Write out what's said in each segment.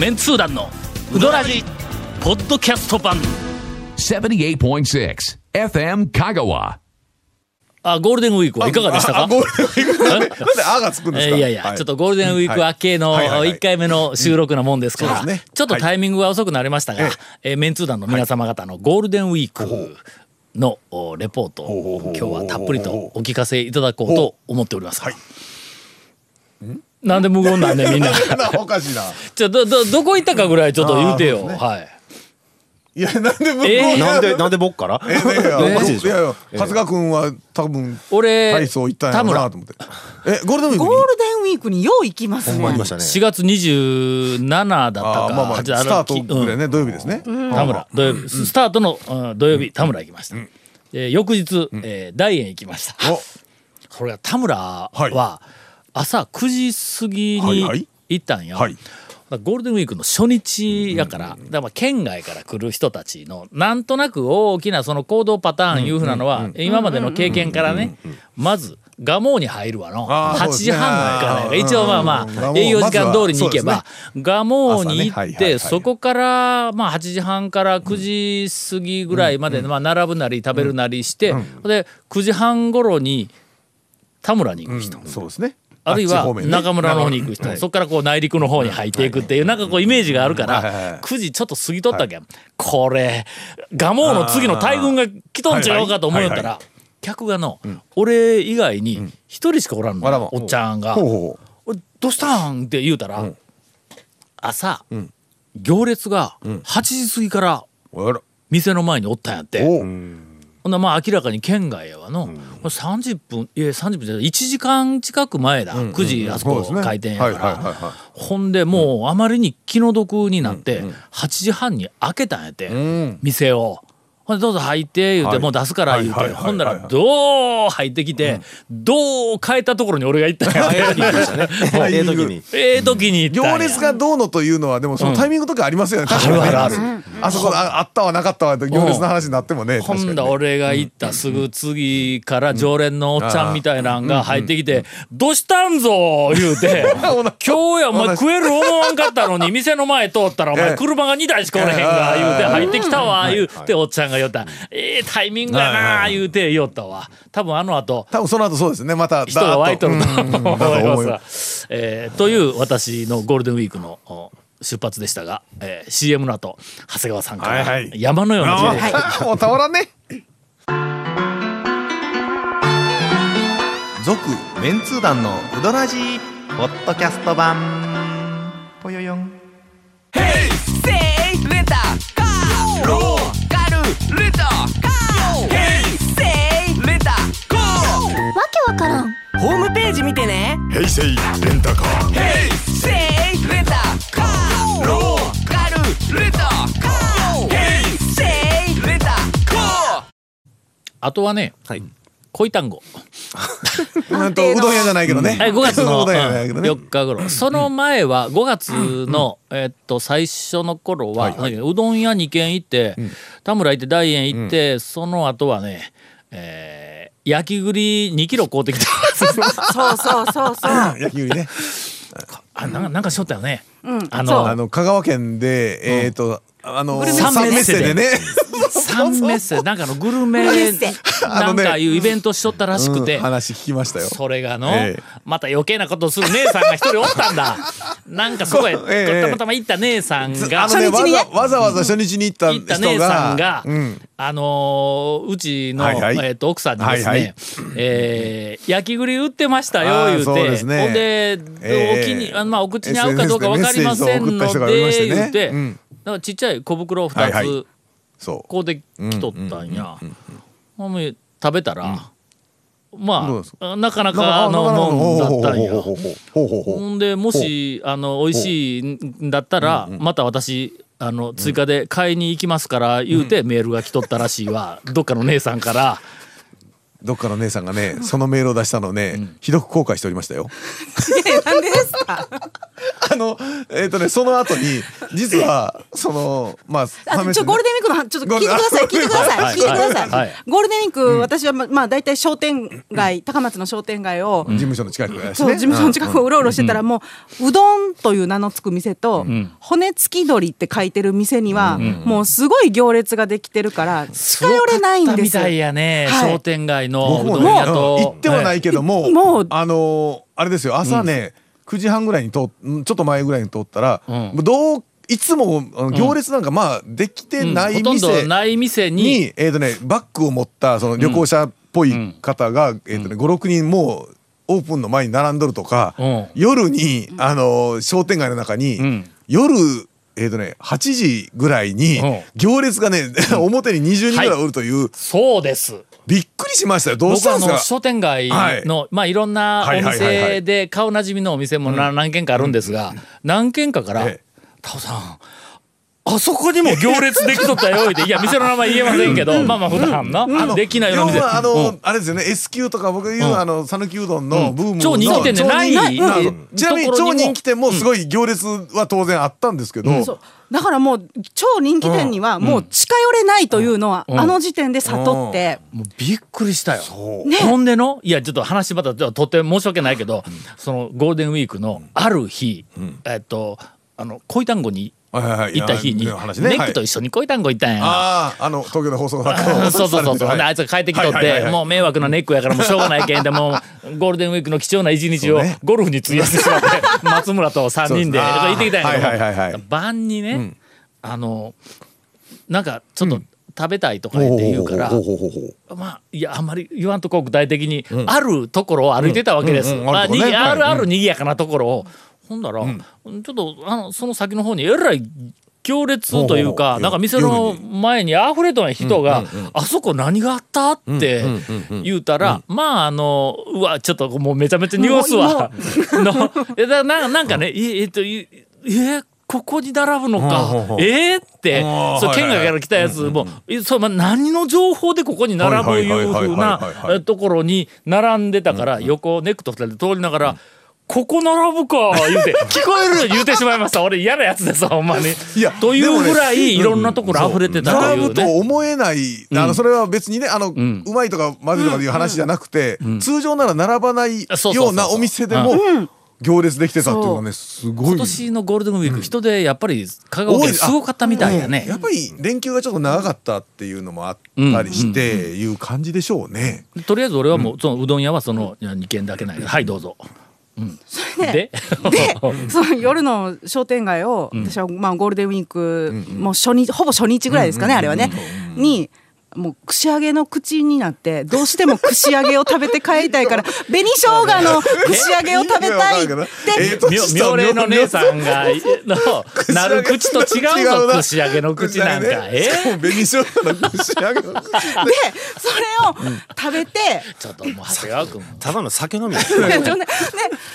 メンツー団のウドラジポッドキャスト版。78.6 FM Kagawa. あゴールデンウィークはいかがでしたか？あゴールデンウィーク。なん？でなんであがつくんですか？えーいやいや、はちょっとゴールデンウィーク明けのはいはいはい。1回目の収録なもんですから、ちょっとタイミングが遅くなりましたが、ええ。ーメンツー団の皆様方のゴールデンウィークのおレポートを今日はたっぷりとお聞かせいただこうと思っております。なんで無言なんでみんな。なおかしいな。ちょどどどこ行ったかぐらいちょっと言うてよ。はい。いやなんで向こうえーなんで、なんで僕から？えーいやいやおかしいでしょいやいや春日君は多分俺体操行ったなと思って。えゴールデンウィークに？ゴールデンウィークによう行きますね。ほんまありましたね。4月27だったか。あーまあまあ8スタートぐらいね土曜日ですね。田村。土曜日、スタートの、うん土曜日田村行きました、えー翌日、えー大園行きました。お。これが田村はは朝9時過ぎはいはい。に行ったんよ、はい。ゴールデンウィークの初日やから、だからまあ県外から来る人たちのなんとなく大きなその行動パターンいうふうなのは、今までの経験からね、まず蒲生に入るわの。8あーそうですね。時半からはい一応まあまうんあ営業時間通りに行けば蒲生に行ってそこからまあ8時半から9時過ぎぐらいまでまあ並ぶなり食べるなりしてで9時半頃に田村に行く人。そうですねあるいは中村の方に行く人、はい。そこからこう内陸の方に入っていくっていう、なんかこうイメージがあるから、9時ちょっと過ぎとったけん、これ、蒲生の次の大軍が来とんちゃうかと思いよったはいら、客がの、俺以外に一人しかおらんの、おっちゃんが。ほう。ほおいどうしたん？って言うたら、朝、行列が8時過ぎから店の前におったんやって。おほんならまあ明らかに県外やわの、これ30分いや30分じゃない1時間近く前だ、9時あそこ開店やから、ほんでもうあまりに気の毒になって8時半に開けたんやって、ん。店を。ほんでどうぞ入って言うて、はい。もう出すから言うて、はいはいはいはい。ほんならどう入ってきて、どう変えたところに俺が行ったんやええ時に。ええ時に。ええ時に行ったんや。行列がどうのというのはでもそのタイミングとかありますよね。確かにね。あるあるあそこああったわなかったわって行列の話になってもね。ほんだ俺が行ったすぐ次から常連のおっちゃんみたいなんが入ってきて「どうしたんぞ!」言うて「今日やお前食える思わんかったのに店の前通ったらお前ええ。車が2台しかおれへんが」言うて入ってきたわ言うておっちゃんが言った「ええタイミングやな」言うて言おったわ。多分あの後多分その後そうですね。また人が湧いとるとだーっ思いだとま思います。が、えーという私のゴールデンウィークのお出発でしたが、えー CM の後長谷川さんからはいはい。山のような情報。あーもうたまらんね。続、メンツー団のうどらじポッドキャスト版。あとはねはい。恋単語。うんとうどん屋じゃないけどね。はい、5月の うどん屋じゃないけどね。4日頃。その前は5月の、えっと最初の頃は、うどん屋2軒行って、田村行って大園行って、その後はね、えー焼き栗2キロ買うてきた。そうそうそうそう。焼き売りね。あなんかなんかしょったよね、あの香川県でえっとあのグルメッセ三メッセでね。三メッセ。なんかのグルメなんかいうイベントしとったらしくて、うん話聞きましたよ。それがの、ええ。また余計なことをする姉さんが一人おったんだ。なんかそこへ、たまたま行った姉さんがあのね初日にね。わざわざわざ初日に行った行った姉さんが、うん。あのーうちの、はいはい。えー、と奥さんにですね、はいはい。えー焼き栗売ってましたよ言うて。ほんで、ええ。お気にあのまあ、お口に合うかどうか分かりませんので言うて、うんだからちっちゃい小袋を2はいはい。つそこうできとったんや。食べたら、うですあなかなうかのもんだったんや。ほんでもしあの美味しいんだったらまた私あの追加で買いに行きますから言うてメールが来とったらしいわ。どっかの姉さんから。どっかの姉さんがねそのメールを出したのをね、ひどく後悔しておりましたよ。えなんでですか？あのえっ、とねその後に実はそのまああちょゴールデンウィークの話ちょっと聞いてください聞いてくださいはい。聞いてください、はい。ゴールデンウィーク、私はままあ大体商店街高松の商店街を、事務所の近くね。そう事務所の近くをうろうろしてたら、もううどんという名の付く店と、骨付き鳥って書いてる店には、もうすごい行列ができてるから近寄れないんですすごかったみたいやね、はい商店街のうどん屋と。行ってはないけども、もうあのーあれですよ朝ね、9時半ぐらいに通ちょっと前ぐらいに通ったら、うん。どういつも行列なんかまあできてうん。ないほとんない店にに、えーとね、バッグを持ったその旅行者っぽい方が、えーとね、56人もうオープンの前に並んどるとか、うん。夜に、あのー商店街の中に、ん。夜えーとね、8時ぐらいにうん。行列がね、表に20人ぐらいおるという、そうですびっくりしましたよ。どうしたんですか？商店街の、まあいろんなお店で顔なじみのお店もな何軒かあるんですが、何軒かからええ「タオさんあそこにも行列できとったよ」って「いや店の名前言えませんけど、まあまあ普段な、できないような店。要はあの、うん。あれですよね S 級とか僕言う、あの讃岐うどんのブームの、超人気店でない。ちなみに超人気店もすごい行列は当然あったんですけど、だからもう超人気店にはもう近寄れないというのは、あの時点で悟って、もうびっくりしたよ。ほんでの？いやちょっと話またとっても申し訳ないけど、そのゴールデンウィークのある日、えっとあの恋単語に行った日に、ね。ネックと一緒に恋単語行ったんや。あああの東京で放送 そうそうそうそう、ほんであいつが帰ってきとって、はいはいはいはい。もう迷惑なネックやからもうしょうがないけんでもう ゴールデンウィークの貴重な一日をゴルフに費やしてしまって 松村と3人でそうです行ってきたんやけど。も、はいはいはいはい。晩にね、あのなんかちょっと食べたいとか言って言うから、まあいやあんまり言わんとこう具体的に、あるところを歩いてたわけです。うんうんうんまああるね。にあるはいある賑やかなところを、ほんだら、ちょっとあのその先の方にえらい行列というかうなんか店の前に溢れとん人が、あそこ何があったって言うたら、まああのうわちょっともうめちゃめちゃ濁すわ。のえだななんかねええっといえここに並ぶのかえーってそう県外から来たやつもえそうまあ何の情報でここに並ぶいうふうなところに並んでたから横ネックと二人で通りながら。ここ並ぶか言うて。聞こえる言うてしまいました。俺嫌なやつですほんまに。いやというぐらいいろんなところ溢れてたという並ぶとね。思えない、あのそれは別にねあの、うん。まいとかまずいとかいう話じゃなくて、通常なら並ばないようなお店でも行列できてたっていうのはねすごい。今年のゴールデンウィーク人でやっぱり香川県すごかったみたいやね。やっぱり連休がちょっと長かったっていうのもあったりしていう感じでしょうね。とりあえず俺はもうそのうどん屋はその2軒だけない。はいどうぞ。うん、でで？その夜の商店街を、私はまあゴールデンウィーク、もう初日ほぼ初日ぐらいですかね、あれはね、にもう串揚げの口になってどうしても串揚げを食べて帰りたいから 紅生姜の串揚げを食べたいってええと妙妙齢の姉さんがのなる口と違うぞ串揚げの口なんかえ？しかも紅生姜の串揚げの口 でそれを食べて、ちょっともう長谷川君。ただの酒飲み。やでで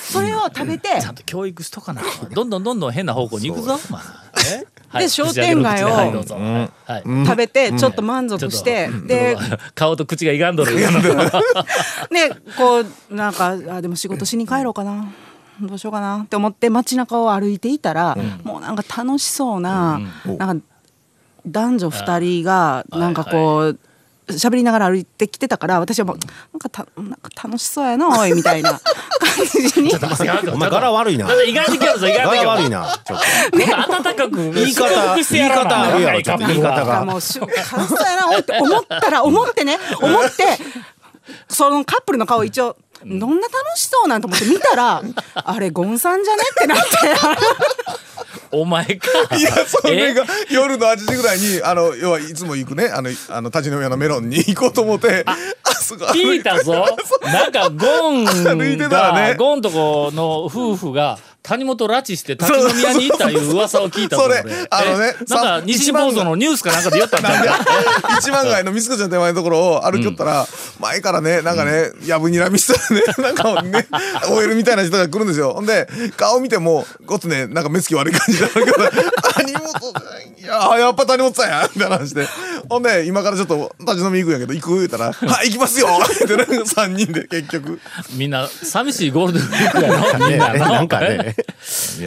それを食べてちゃんと教育しとかなどんどんどんどん変な方向に行くぞ。まあえ？はいで商店街を食べてちょっと満足して、で顔と口が歪んどる。で こうなんかあでも仕事しに帰ろうかな。どうしようかな。って思って街中を歩いていたら、もうなんか楽しそうな,、なんか男女2人がなんかこう。喋りながら歩いてきてたから私はもうなんかたなんか楽しそうやなおいみたいな 感じに。お前柄悪いな。意外に来るぞ意外に柄悪いな。ちょっと温かく言い方言い方あるやろちょっと。言い方が。もうし楽しそうやなおいって思ったら思ってね 思ってそのカップルの顔一応どんな楽しそうなんと思って見たらあれゴンさんじゃね？ってなってお前か。いやそれがえ？夜の8時ぐらいにあの要はいつも行くね。あのあの立ち飲み屋のメロンに行こうと思ってあそこ歩聞いたぞ。なんかゴンが、ね。ゴンとこの夫婦が谷本拉致して立ち飲み屋に行ったいう噂を聞いたぞそれ俺あのねえなんか西放送のニュースかなんかで言ったんだよ 一番街の三つ子ちゃん手前のところを歩きよったら、前からねなんかねやぶにらみしたね なんかね OL みたいな人が来るんですよ。ほんで顔見てもごっつねなんか目つき悪い感じだけど 谷本いややっぱ谷本さんやみたいな話でほんで今からちょっと立ち飲み行くんやけど行く言うたら「はい行きますよ」ってなんか3人で結局。みんな寂しいゴールデンウィークやの みんなの。なんかね。いやいや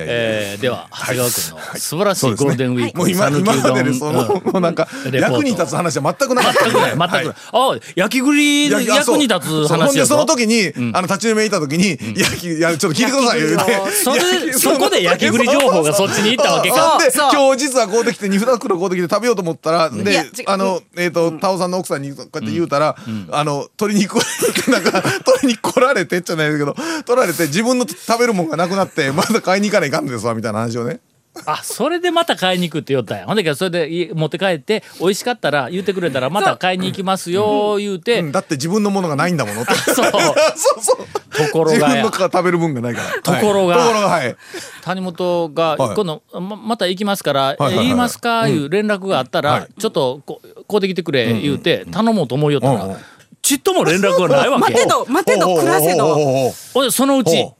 えーでは長谷川君の素晴らしいゴールデンウィーク。もう今今まででその、うん。もうなんかレポート。役に立つ話は全くなかった。全くない。全くない、あ焼き栗のいやいや役に立つそほん話でその時に、あの立ち飲み行った時に、焼きいやちょっと聞いてくださいよ言うてそれそこで焼き栗情報がそっちに行ったわけか。でそう。今日実はこうできて二袋こうできて食べようと思ったらで違うあのえっとタオさんの奥さんにこうやって言うたらあの鶏肉なんか鶏肉来られてじ ゃないですけど取られて自分の食べるもんがなくなってまだ買いに行かないかんのですわみたいな話をねあそれでまた買いに行くって言ったんや。ほんだけどそれで家持って帰って美味しかったら言ってくれたらまた買いに行きますよ言うて。うん。だって自分のものがないんだものって。そう。そう。そうところ自分の食べる分がないから。ところが。はいところがはい。谷本がはい。今度ままた行きますからはいはいはいえ言いますかいう連絡があったらちょっとこうこうできてくれ言うて頼もうと思いよったうんうんらちっとも連絡がないわけ待てど待てど暮らせど。そのうちほ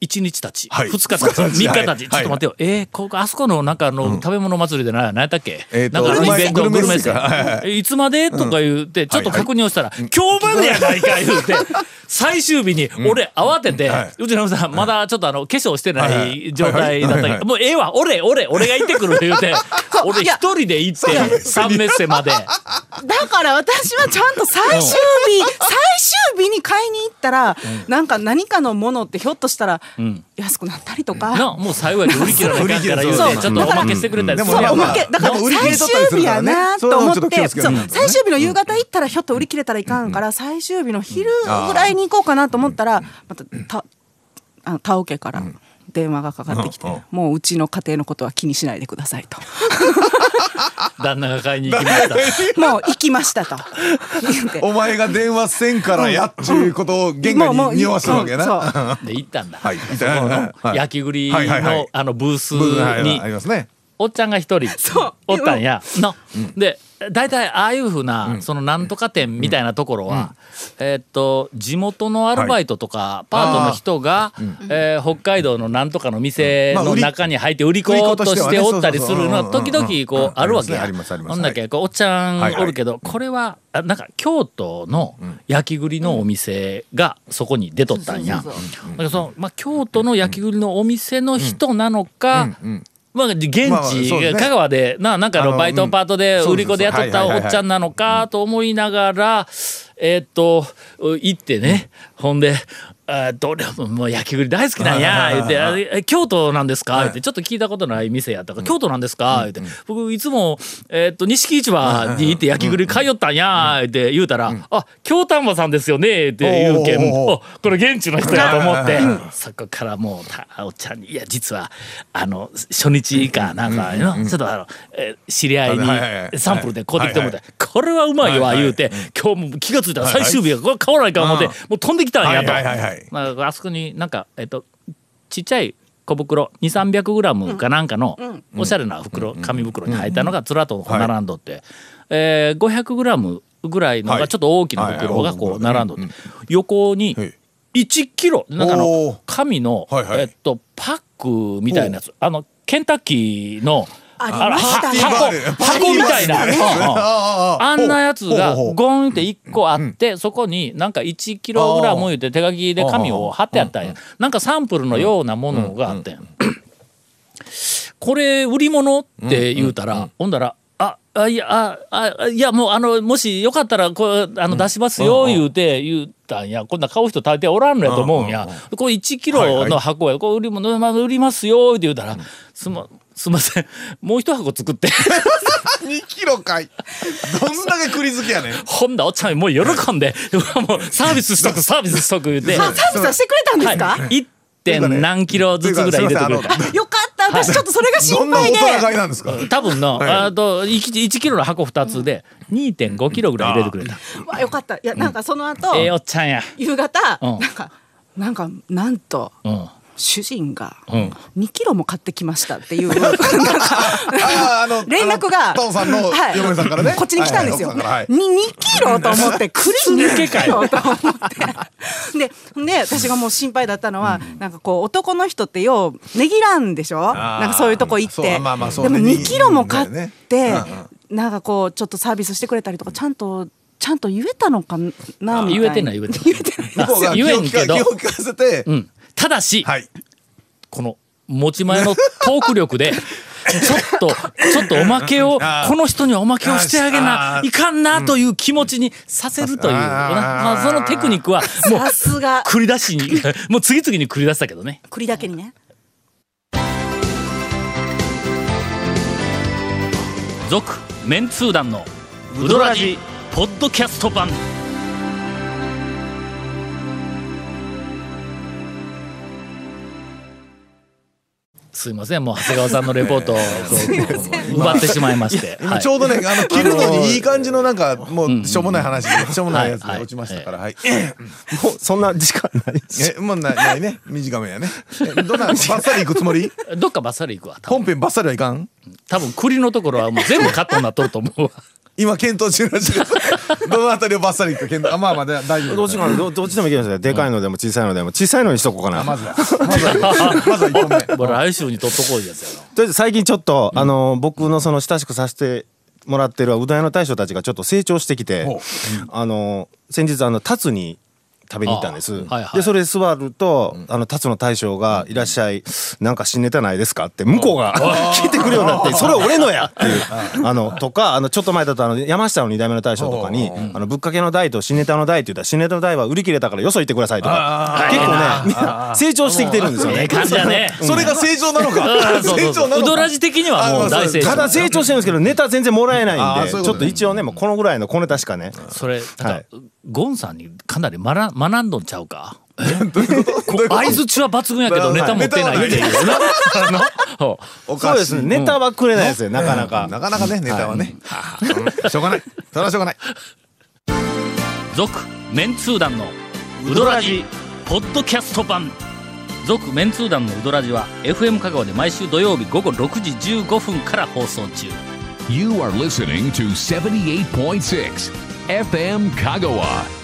1日たち。はい。2日たち。3日たはい。ちちょっと待ってよ。えーここあそこのなんかあの食べ物祭りでな何やったっけ？えなんかイベントグルメ祭い。つまで？とか言ってちょっと確認をしたら今日までやないか言うて最終日に俺慌ててはい。うちの奥さんまだちょっとあの化粧してなはい。状態だったけどもうええわ。俺俺俺が行ってくる言うて 俺一人で行って三メッセまでだから私はちゃんと最終日最終日に買いに行ったら、なんか何かのものってひょっとしたら安くなったりとか、なもう最後やで売り切らないから言うちょっとおまけしてくれたりうんそうおまけだから最終日やなと思ってそう最終日の夕方行ったらひょっと売り切れたらいかんから最終日の昼ぐらいに行こうかなと思ったらまたたあの田尾家から電話がかかってきてうんもううちの家庭のことは気にしないでくださいと。旦那が買いに行きました。もう行きましたと。お前が電話せんからやっちゅうことを玄関に匂わせるわけな。で行ったんだ。はい。焼き栗のあのブースはいにありますね。おっちゃんが一人。そう。おったんや。の。で大体ああいうふうなそのなんとか店みたいなところはえーっと地元のアルバイトとかパートの人がえー北海道のなんとかの店の中に入って売り子としておったりするのは時々こうあるわけやありますあります。ほんだけこうおっちゃんおるけどこれはあなんか京都の焼き栗のお店がそこに出とったんや。京都の焼き栗のお店の人なのか、まあ、現地、ですね。香川でななんかあののバイトパートでうん売り子でやったおっちゃんなのかと思いながら、えーっと行ってね。ほんで。あどれももう焼き栗大好きなんや。言って京都なんですか?」言ってちょっと聞いたことない店やったから「京都なんですか?」言って「僕いつもえーっと錦市場に行って焼き栗買いよったんや」言って言うたら「あ京丹波さんですよね」って言うけんこれ現地の人やと思って。そこからもうたおっちゃんに「いや実はあの初日かなんかのちょっとあの、えー知り合いにサンプルで買うてきてもらっはてこれはうまいわ言うて今日も気が付いたら最終日がこれ買わないか思ってうん。もう飛んできたんやとまああそこになんかえっとちっちゃい小袋2 3 0 0グラムかなんかのおしゃれな袋紙袋に入ったのがずらっと並んどって、えー、500グラムぐらいのはいがちょっと大きな袋がこう並んどって。横にはい。1キロなんかの紙の、はいはい。えっとパックみたいなやつ。あのケンタッキーのありましたね。箱箱みたいな、ああんなやつがゴンって1個あってそこになんか1キログラム言うて手書きで紙を貼ってあったんや。なんかサンプルのようなものがあってん。これ売り物って言うたらほんだらああいやああいやもうあのもしよかったらこれあの出しますよ言うて言うたんや。こんな買う人大抵おらんのやと思うんや。これ1キロの箱やこれ売り物まあ売りますよって言うたらすますんません。もう一箱作って。2キロかい。どんだけ栗好きやねん。ほんだおっちゃんもう喜んで。もうサービスしとくサービスしとく言うて。あサービスはしてくれたんですか、はい、1. 点何キロずつぐらい入れてくれた。よかった。私ちょっとそれがど心配で。人買いなんですか？多分の、あと 1, 1キロの箱2つで2.5キロぐらい入れてくれた。わよかった。いやなんかその後、ええおっちゃんや。夕方、うん。なんかなんかなんとうん主人がうん。2キロも買ってきましたっていう。なん 連絡がはい。嫁さんからね。こっちに来たんですよ。はい。はい。はいに2キロと思って栗2キロと思ってでで私がもう心配だったのは、なんかこう男の人ってようねぎらんでしょ？なんかそういうとこ行って、まあまあそうでもね。2キロも買っねて、うんなんかこうちょっとサービスしてくれたりとかちゃんとちゃんと言えたのかなみたいな。言えてない言えてない。言えてない。言えんけど。気を利かせて、うん、ただし、はい。この持ち前のトーク力で ちょっとちょっとおまけをこの人にはおまけをしてあげないかんなという気持ちにさせるという、まあ、そのテクニックはもうさすが。繰り出しに もう次々に繰り出したけどね。栗だけにね。続メンツー団のウドラジポッドキャスト版すいませんもう長谷川さんのレポートをこう 奪ってしまいまして、はいちょうどね、あの、切るのにいい感じのなんか、もう、しょうもない話、しょうもないやつはいはいが落ちましたから、はい。もうそんな時間ないえ、もうないないね。短めやね。えどんな、バッサリ行くつもりどっかバッサリ行くわ本編バッサリはいかん多分栗のところはもう全部カットになっとると思うわ今検討中らしいです。どのあたりをバッサリ行くか検討、あ、まあまあ、大丈夫。どっちかなどどっちでもいけますよ。でかいのでも小さいのでも小さいのにしとこうかな。まずは、まずはまずは一本目。来週に取っとこういうやつやろ。とりあえず最近ちょっと、あの僕のその親しくさせてもらってるうどん屋の大将たちがちょっと成長してきて、あの先日あのタツに食べに行ったんです、あはいはい。でそれで座ると、あのタツの大将が「いらっしゃいなんか新ネタないですか?」って向こうが 聞いてくるようになって「それ俺のや!」っていう。あのとかあのちょっと前だとあの山下の2代目の大将とかに「あのぶっかけの台と新ネタの台」って言ったら「新ネタの台は売り切れたからよそ行ってください」とか。結構ねみんな成長してきてるんですよね。ええ。感じだね。それが成長なのうん。か。成長なのか。うどらじ的にはもう大成長。ただ成長してるんですけどネタ全然もらえないんでちょっと一応ねもうこのぐらいの小ネタしかね。それはい。ゴンさんにかなり学学んどんちゃうか？相づちは抜群やけどネタ持ってないっていうそうですね。ネタはくれないですよなかなか。なかなかね、ネタはね。うん。しょうがない。それはしょうがない。続メンツー団のウドラジポッドキャスト版。続メンツー団のウドラジは FM 香川で毎週土曜日午後6時15分から放送中。You are listening to 78.6 FM Kagawa.